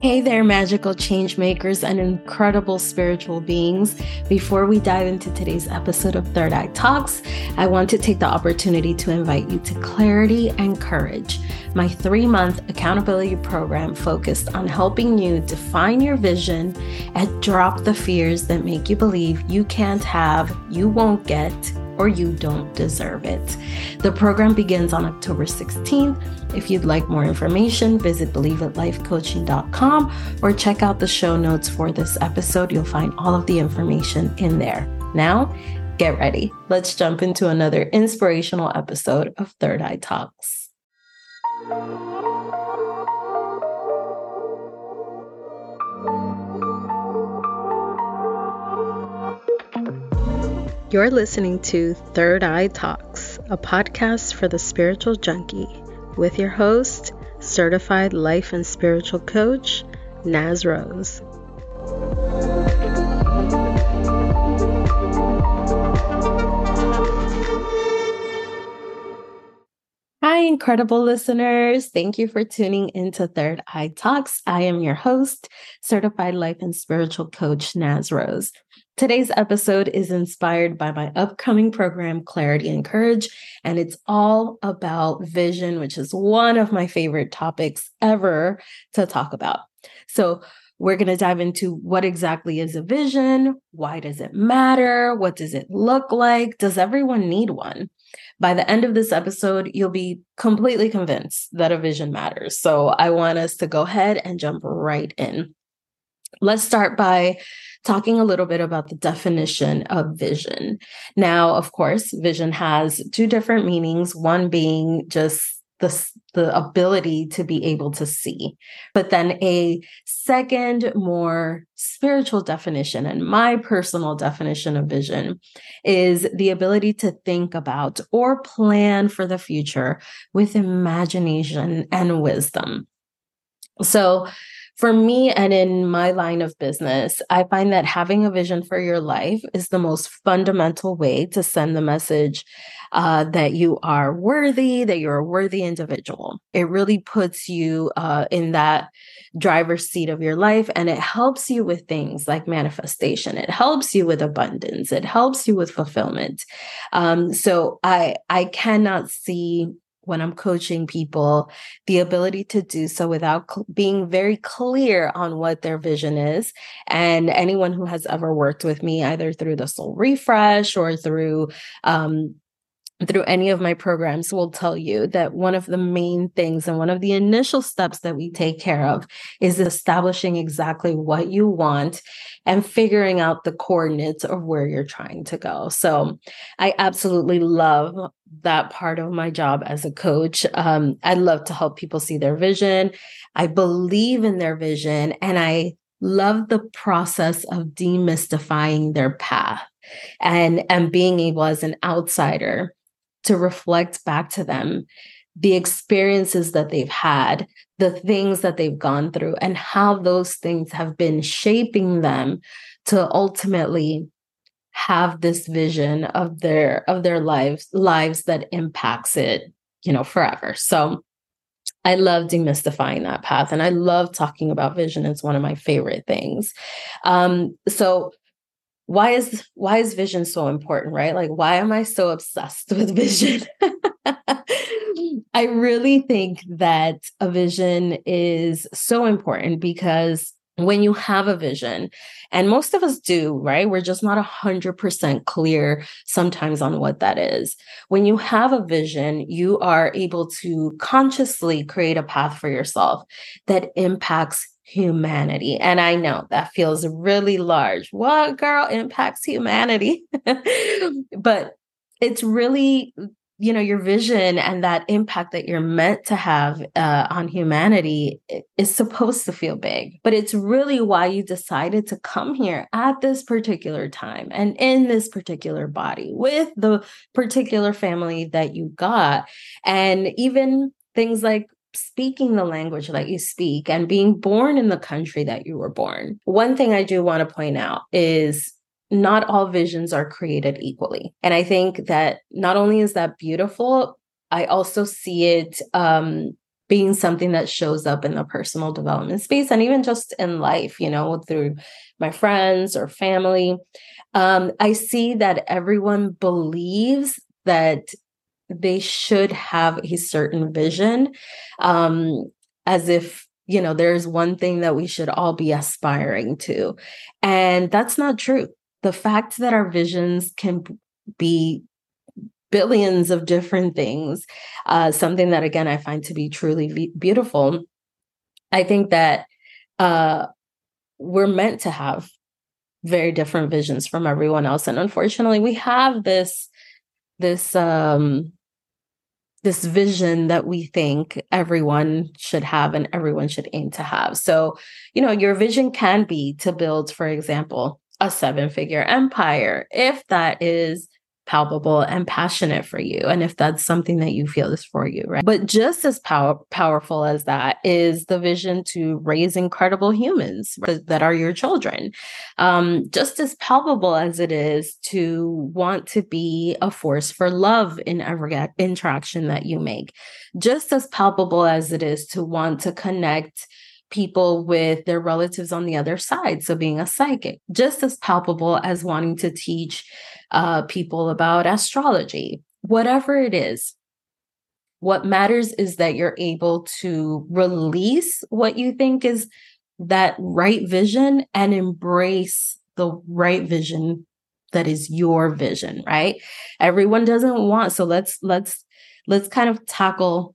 Hey there, magical change makers and incredible spiritual beings. Before we dive into today's episode of Third Eye Talks, I want to take the opportunity to invite you to Clarity and Courage, my three month accountability program focused on helping you define your vision and drop the fears that make you believe you can't have, you won't get, or you don't deserve it. The program begins on October 16th. If you'd like more information, visit believeItlifecoaching.com or check out the show notes for this episode. You'll find all of the information in there. Now, get ready. Let's jump into another inspirational episode of Third Eye Talks. You're listening to Third Eye Talks, a podcast for the spiritual junkie, with your host, certified life and spiritual coach, Naz Rose. Hi, incredible listeners. Thank you for tuning into Third Eye Talks. I am your host, certified life and spiritual coach, Naz Rose. Today's episode is inspired by my upcoming program, Clarity and Courage, and it's all about vision, which is one of my favorite topics ever to talk about. So, we're going to dive into what exactly is a vision? Why does it matter? What does it look like? Does everyone need one? By the end of this episode, you'll be completely convinced that a vision matters. So, I want us to go ahead and jump right in. Let's start by talking a little bit about the definition of vision. Now, of course, vision has two different meanings, one being just the, the ability to be able to see. But then a second, more spiritual definition, and my personal definition of vision is the ability to think about or plan for the future with imagination and wisdom. So, for me and in my line of business, I find that having a vision for your life is the most fundamental way to send the message uh, that you are worthy, that you're a worthy individual. It really puts you uh, in that driver's seat of your life and it helps you with things like manifestation. It helps you with abundance. It helps you with fulfillment. Um, so I I cannot see when I'm coaching people the ability to do so without cl- being very clear on what their vision is. And anyone who has ever worked with me, either through the Soul Refresh or through um, through any of my programs will tell you that one of the main things and one of the initial steps that we take care of is establishing exactly what you want and figuring out the coordinates of where you're trying to go. So I absolutely love that part of my job as a coach. Um, I love to help people see their vision. I believe in their vision and I love the process of demystifying their path and and being able as an outsider to reflect back to them the experiences that they've had, the things that they've gone through, and how those things have been shaping them to ultimately have this vision of their of their lives lives that impacts it you know forever. So i love demystifying that path and i love talking about vision it's one of my favorite things. Um so why is why is vision so important right? Like why am i so obsessed with vision? I really think that a vision is so important because when you have a vision and most of us do right? We're just not 100% clear sometimes on what that is. When you have a vision you are able to consciously create a path for yourself that impacts humanity. And I know that feels really large. What girl impacts humanity? but it's really, you know, your vision and that impact that you're meant to have uh, on humanity is supposed to feel big. But it's really why you decided to come here at this particular time and in this particular body with the particular family that you got. And even things like speaking the language that you speak and being born in the country that you were born. One thing I do want to point out is not all visions are created equally. And I think that not only is that beautiful, I also see it um, being something that shows up in the personal development space and even just in life, you know, through my friends or family. Um, I see that everyone believes that they should have a certain vision, um, as if you know there's one thing that we should all be aspiring to, and that's not true. The fact that our visions can be billions of different things, uh, something that again I find to be truly v- beautiful. I think that uh, we're meant to have very different visions from everyone else, and unfortunately, we have this this um this vision that we think everyone should have and everyone should aim to have. So, you know, your vision can be to build, for example, a seven figure empire if that is palpable and passionate for you and if that's something that you feel is for you right? But just as pow- powerful as that is the vision to raise incredible humans that are your children. Um, just as palpable as it is to want to be a force for love in every interaction that you make. Just as palpable as it is to want to connect people with their relatives on the other side. So, being a psychic, just as palpable as wanting to teach uh, people about astrology, whatever it is. What matters is that you're able to release what you think is that right vision and embrace the right vision that is your vision, right? Everyone doesn't want so let's let's let's kind of tackle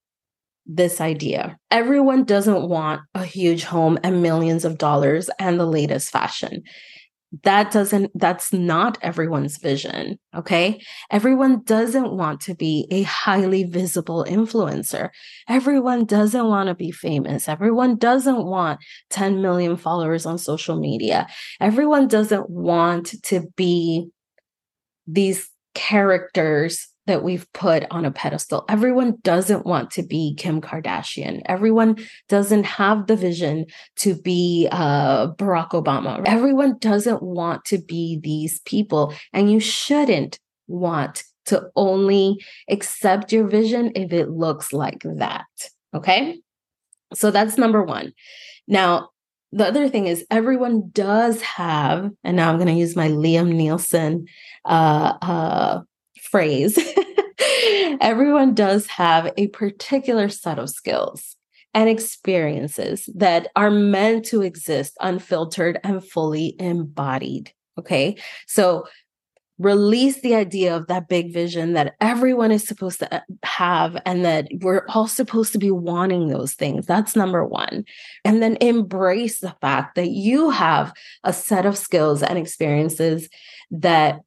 this idea. Everyone doesn't want a huge home and millions of dollars and the latest fashion. That doesn't, that's not everyone's vision. Okay. Everyone doesn't want to be a highly visible influencer. Everyone doesn't want to be famous. Everyone doesn't want 10 million followers on social media. Everyone doesn't want to be these characters that we've put on a pedestal. Everyone doesn't want to be Kim Kardashian. Everyone doesn't have the vision to be uh, Barack Obama. Everyone doesn't want to be these people. And you shouldn't want to only accept your vision if it looks like that. Okay. So that's number one. Now, the other thing is everyone does have, and now I'm going to use my Liam Neeson uh, uh, phrase, everyone does have a particular set of skills and experiences that are meant to exist unfiltered and fully embodied. Okay. So release the idea of that big vision that everyone is supposed to uh, have and that we're all supposed to be wanting those things. That's number one. And then embrace the fact that you have a set of skills and experiences that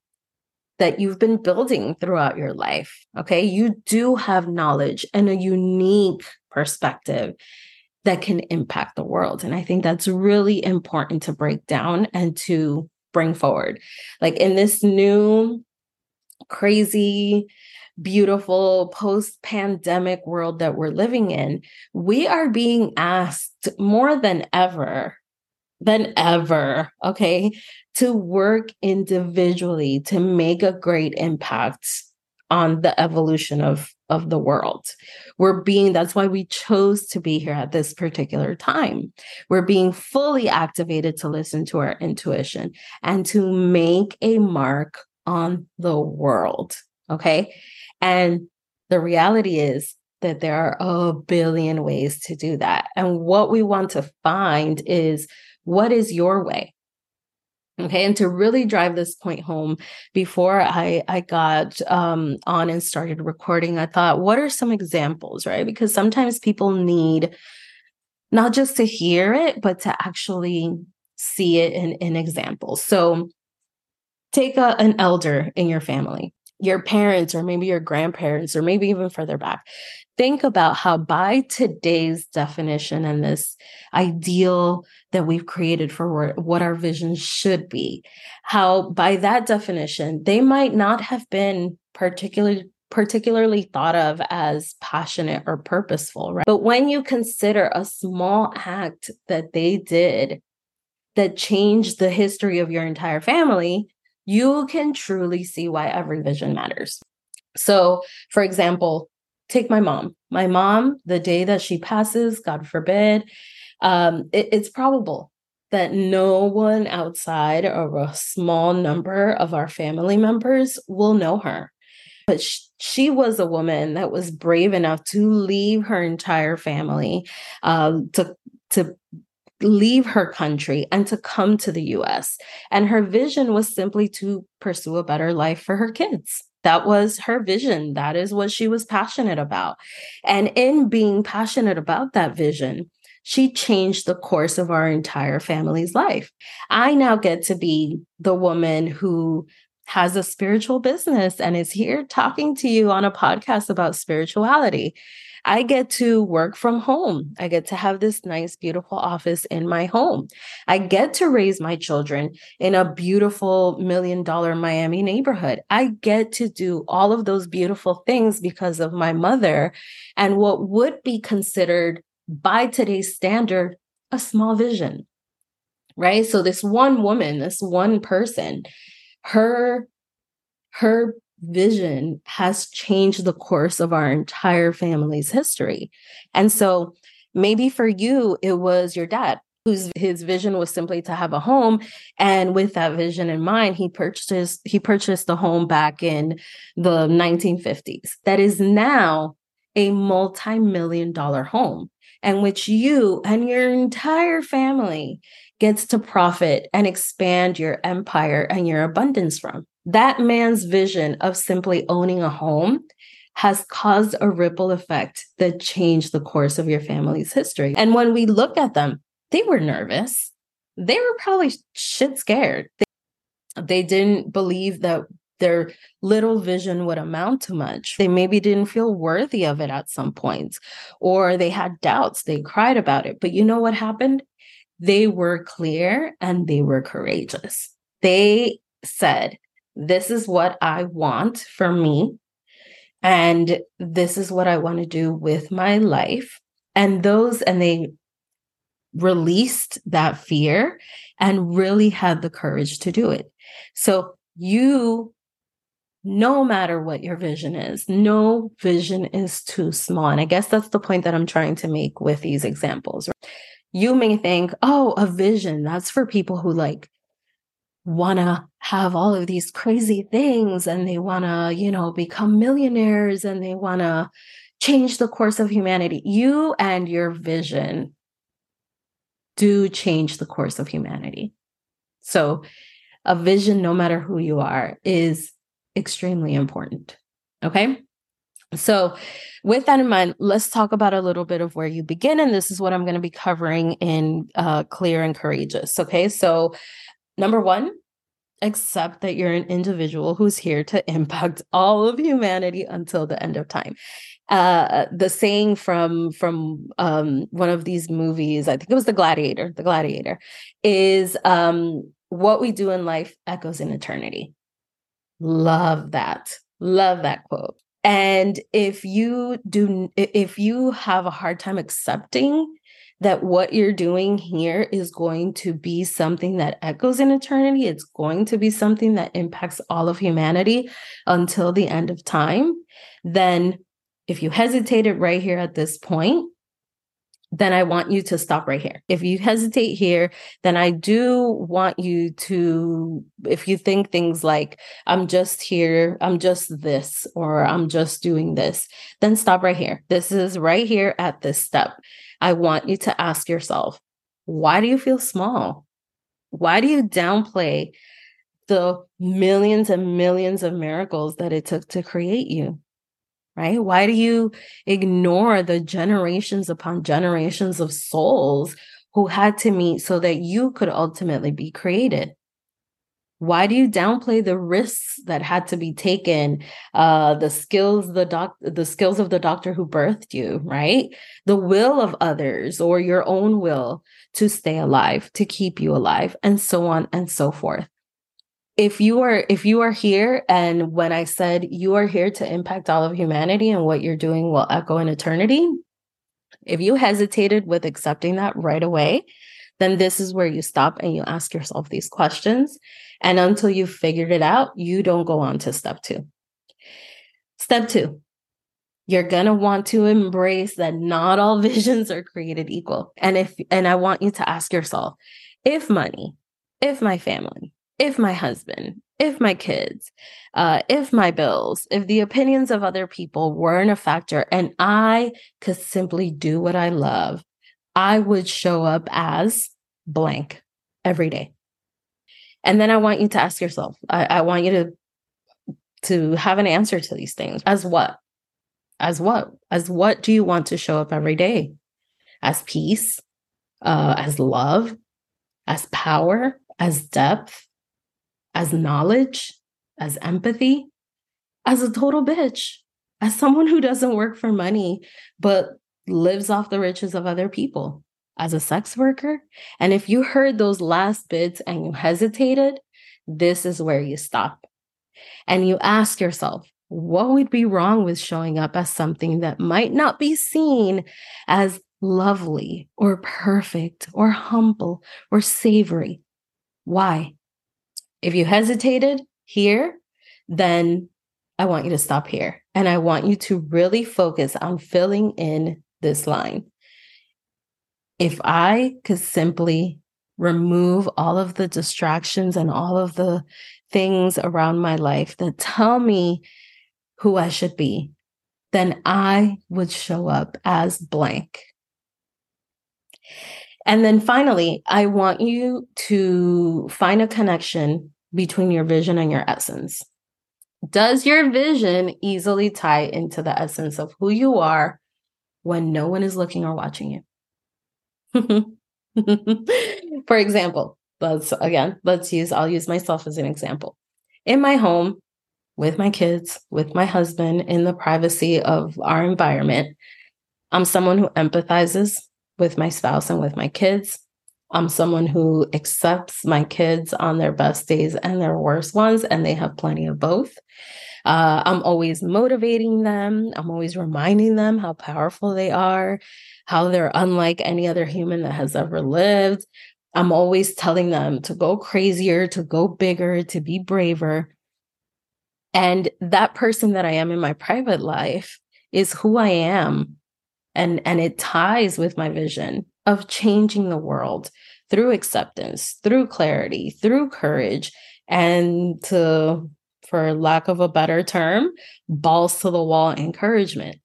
that you've been building throughout your life. Okay. You do have knowledge and a unique perspective that can impact the world. And I think that's really important to break down and to bring forward. Like in this new, crazy, beautiful post pandemic world that we're living in, we are being asked more than ever than ever, okay, to work individually to make a great impact on the evolution of of the world. We're being that's why we chose to be here at this particular time. We're being fully activated to listen to our intuition and to make a mark on the world, okay? And the reality is that there are a billion ways to do that. And what we want to find is what is your way? Okay. And to really drive this point home, before I, I got um, on and started recording, I thought, what are some examples, right? Because sometimes people need not just to hear it, but to actually see it in, in examples. So take a, an elder in your family, your parents, or maybe your grandparents, or maybe even further back think about how, by today's definition and this ideal that we've created for what our vision should be, how, by that definition, they might not have been particularly particularly thought of as passionate or purposeful, right? But when you consider a small act that they did that changed the history of your entire family, you can truly see why every vision matters. So, for example, take my mom. My mom, the day that she passes, God forbid, um, it, it's probable that no one outside of a small number of our family members will know her. But she, she was a woman that was brave enough to leave her entire family, um, to to leave her country and to come to the US. And her vision was simply to pursue a better life for her kids. That was her vision. That is what she was passionate about. And in being passionate about that vision, she changed the course of our entire family's life. I now get to be the woman who has a spiritual business and is here talking to you on a podcast about spirituality. I get to work from home. I get to have this nice, beautiful office in my home. I get to raise my children in a beautiful million dollar Miami neighborhood. I get to do all of those beautiful things because of my mother and what would be considered by today's standard, a small vision, right? So this one woman, this one person, her her vision has changed the course of our entire family's history. And so maybe for you it was your dad whose his vision was simply to have a home. And with that vision in mind he purchased he purchased the home back in the 1950s that is now a multi-million dollar home and which you and your entire family gets to profit and expand your empire and your abundance from. That man's vision of simply owning a home has caused a ripple effect that changed the course of your family's history. And when we look at them, they were nervous. They were probably shit scared. They, they didn't believe that their little vision would amount to much. They maybe didn't feel worthy of it at some points, or they had doubts. They cried about it. But you know what happened? They were clear and they were courageous. They said, This is what I want for me. And this is what I want to do with my life. And those, and they released that fear and really had the courage to do it. So you no matter what your vision is, no vision is too small. And I guess that's the point that I'm trying to make with these examples. You may think, oh, a vision, that's for people who like want to have all of these crazy things and they want to, you know, become millionaires and they want to change the course of humanity. You and your vision do change the course of humanity. So, a vision, no matter who you are, is extremely important. Okay. So, with that in mind, let's talk about a little bit of where you begin. And this is what I'm going to be covering in uh, Clear and Courageous. Okay. So, number one, accept that you're an individual who's here to impact all of humanity until the end of time. Uh, the saying from from um, one of these movies, I think it was The Gladiator. The Gladiator is um, what we do in life echoes in eternity. Love that. Love that quote. And if you do, if you have a hard time accepting that what you're doing here is going to be something that echoes in eternity, it's going to be something that impacts all of humanity until the end of time, then if you hesitated right here at this point, then I want you to stop right here. If you hesitate here, then I do want you to, if you think things like, I'm just here, I'm just this, or I'm just doing this, then stop right here. This is right here at this step. I want you to ask yourself, why do you feel small? Why do you downplay the millions and millions of miracles that it took to create you? Right? Why do you ignore the generations upon generations of souls who had to meet so that you could ultimately be created? Why do you downplay the risks that had to be taken? Uh, the skills, the doc, the skills of the doctor who birthed you, right? The will of others or your own will to stay alive, to keep you alive, and so on and so forth if you are if you are here and when i said you are here to impact all of humanity and what you're doing will echo in eternity if you hesitated with accepting that right away then this is where you stop and you ask yourself these questions and until you've figured it out you don't go on to step 2 step 2 You're going to want to embrace that not all visions are created equal. And if, and I want you to ask yourself if money, if my family, if my husband, if my kids, uh, if my bills, if the opinions of other people weren't a factor and I could simply do what I love, I would show up as blank every day. And then I want you to ask yourself, I, I want you to to have an answer to these things. As what? As what? As what do you want to show up every day? As peace, uh, as love, as power, as depth, as knowledge, as empathy, as a total bitch, as someone who doesn't work for money, but lives off the riches of other people, as a sex worker. And if you heard those last bits and you hesitated, this is where you stop. And you ask yourself, what would be wrong with showing up as something that might not be seen as lovely or perfect or humble or savory? Why? If you hesitated here, then I want you to stop here. And I want you to really focus on filling in this line. If I could simply remove all of the distractions and all of the things around my life that tell me who I should be, then I would show up as blank. And then finally, I want you to find a connection between your vision and your essence. Does your vision easily tie into the essence of who you are when no one is looking or watching you? For example, let's again, let's use, I'll use myself as an example. In my home, with my kids, with my husband, in the privacy of our environment, I'm someone who empathizes with my spouse and with my kids. I'm someone who accepts my kids on their best days and their worst ones, and they have plenty of both. Uh, I'm always motivating them. I'm always reminding them how powerful they are, how they're unlike any other human that has ever lived. I'm always telling them to go crazier, to go bigger, to be braver. And that person that I am in my private life is who I am. And, and it ties with my vision of changing the world through acceptance, through clarity, through courage, and to, for lack of a better term, balls to the wall encouragement.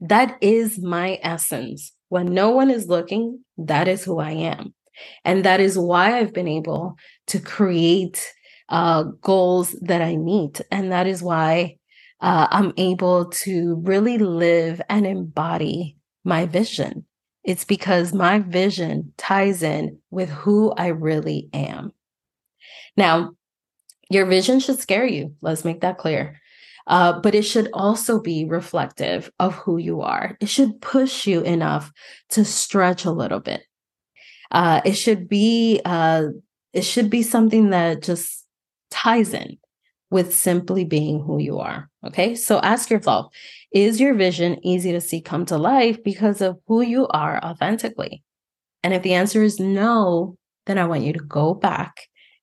That is my essence. When no one is looking, that is who I am. And that is why I've been able to create uh, goals that I meet. And that is why uh, I'm able to really live and embody my vision. It's because my vision ties in with who I really am. Now, your vision should scare you. Let's make that clear. Uh, but it should also be reflective of who you are. It should push you enough to stretch a little bit. Uh, it should be uh, it should be something that just ties in with simply being who you are. Okay, so ask yourself: Is your vision easy to see come to life because of who you are authentically? And if the answer is no, then I want you to go back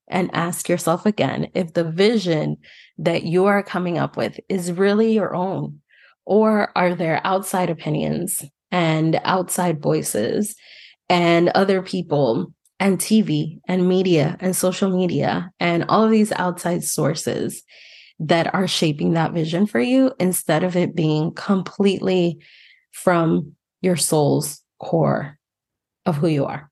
and ask yourself again if the vision that you are coming up with is really your own, or are there outside opinions and outside voices and other people and TV and media and social media and all of these outside sources that are shaping that vision for you instead of it being completely from your soul's core of who you are.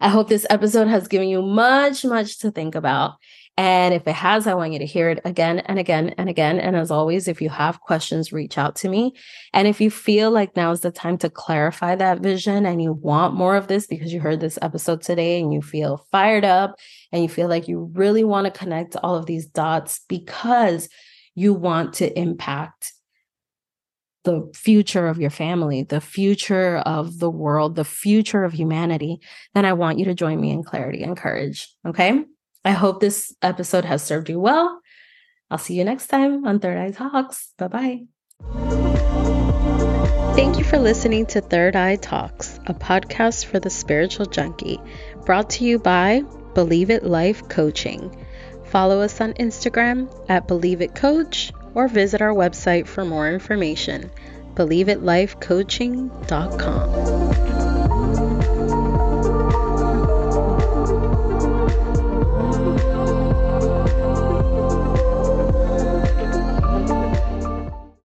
I hope this episode has given you much, much to think about. And if it has, I want you to hear it again and again and again. And as always, if you have questions, reach out to me. And if you feel like now is the time to clarify that vision and you want more of this because you heard this episode today and you feel fired up and you feel like you really want to connect all of these dots because you want to impact the future of your family, the future of the world, the future of humanity, then I want you to join me in clarity and courage. Okay. I hope this episode has served you well. I'll see you next time on Third Eye Talks. Bye bye. Thank you for listening to Third Eye Talks, a podcast for the spiritual junkie, brought to you by Believe It Life Coaching. Follow us on Instagram at Believe It Coach or visit our website for more information believeitLifeCoaching.com.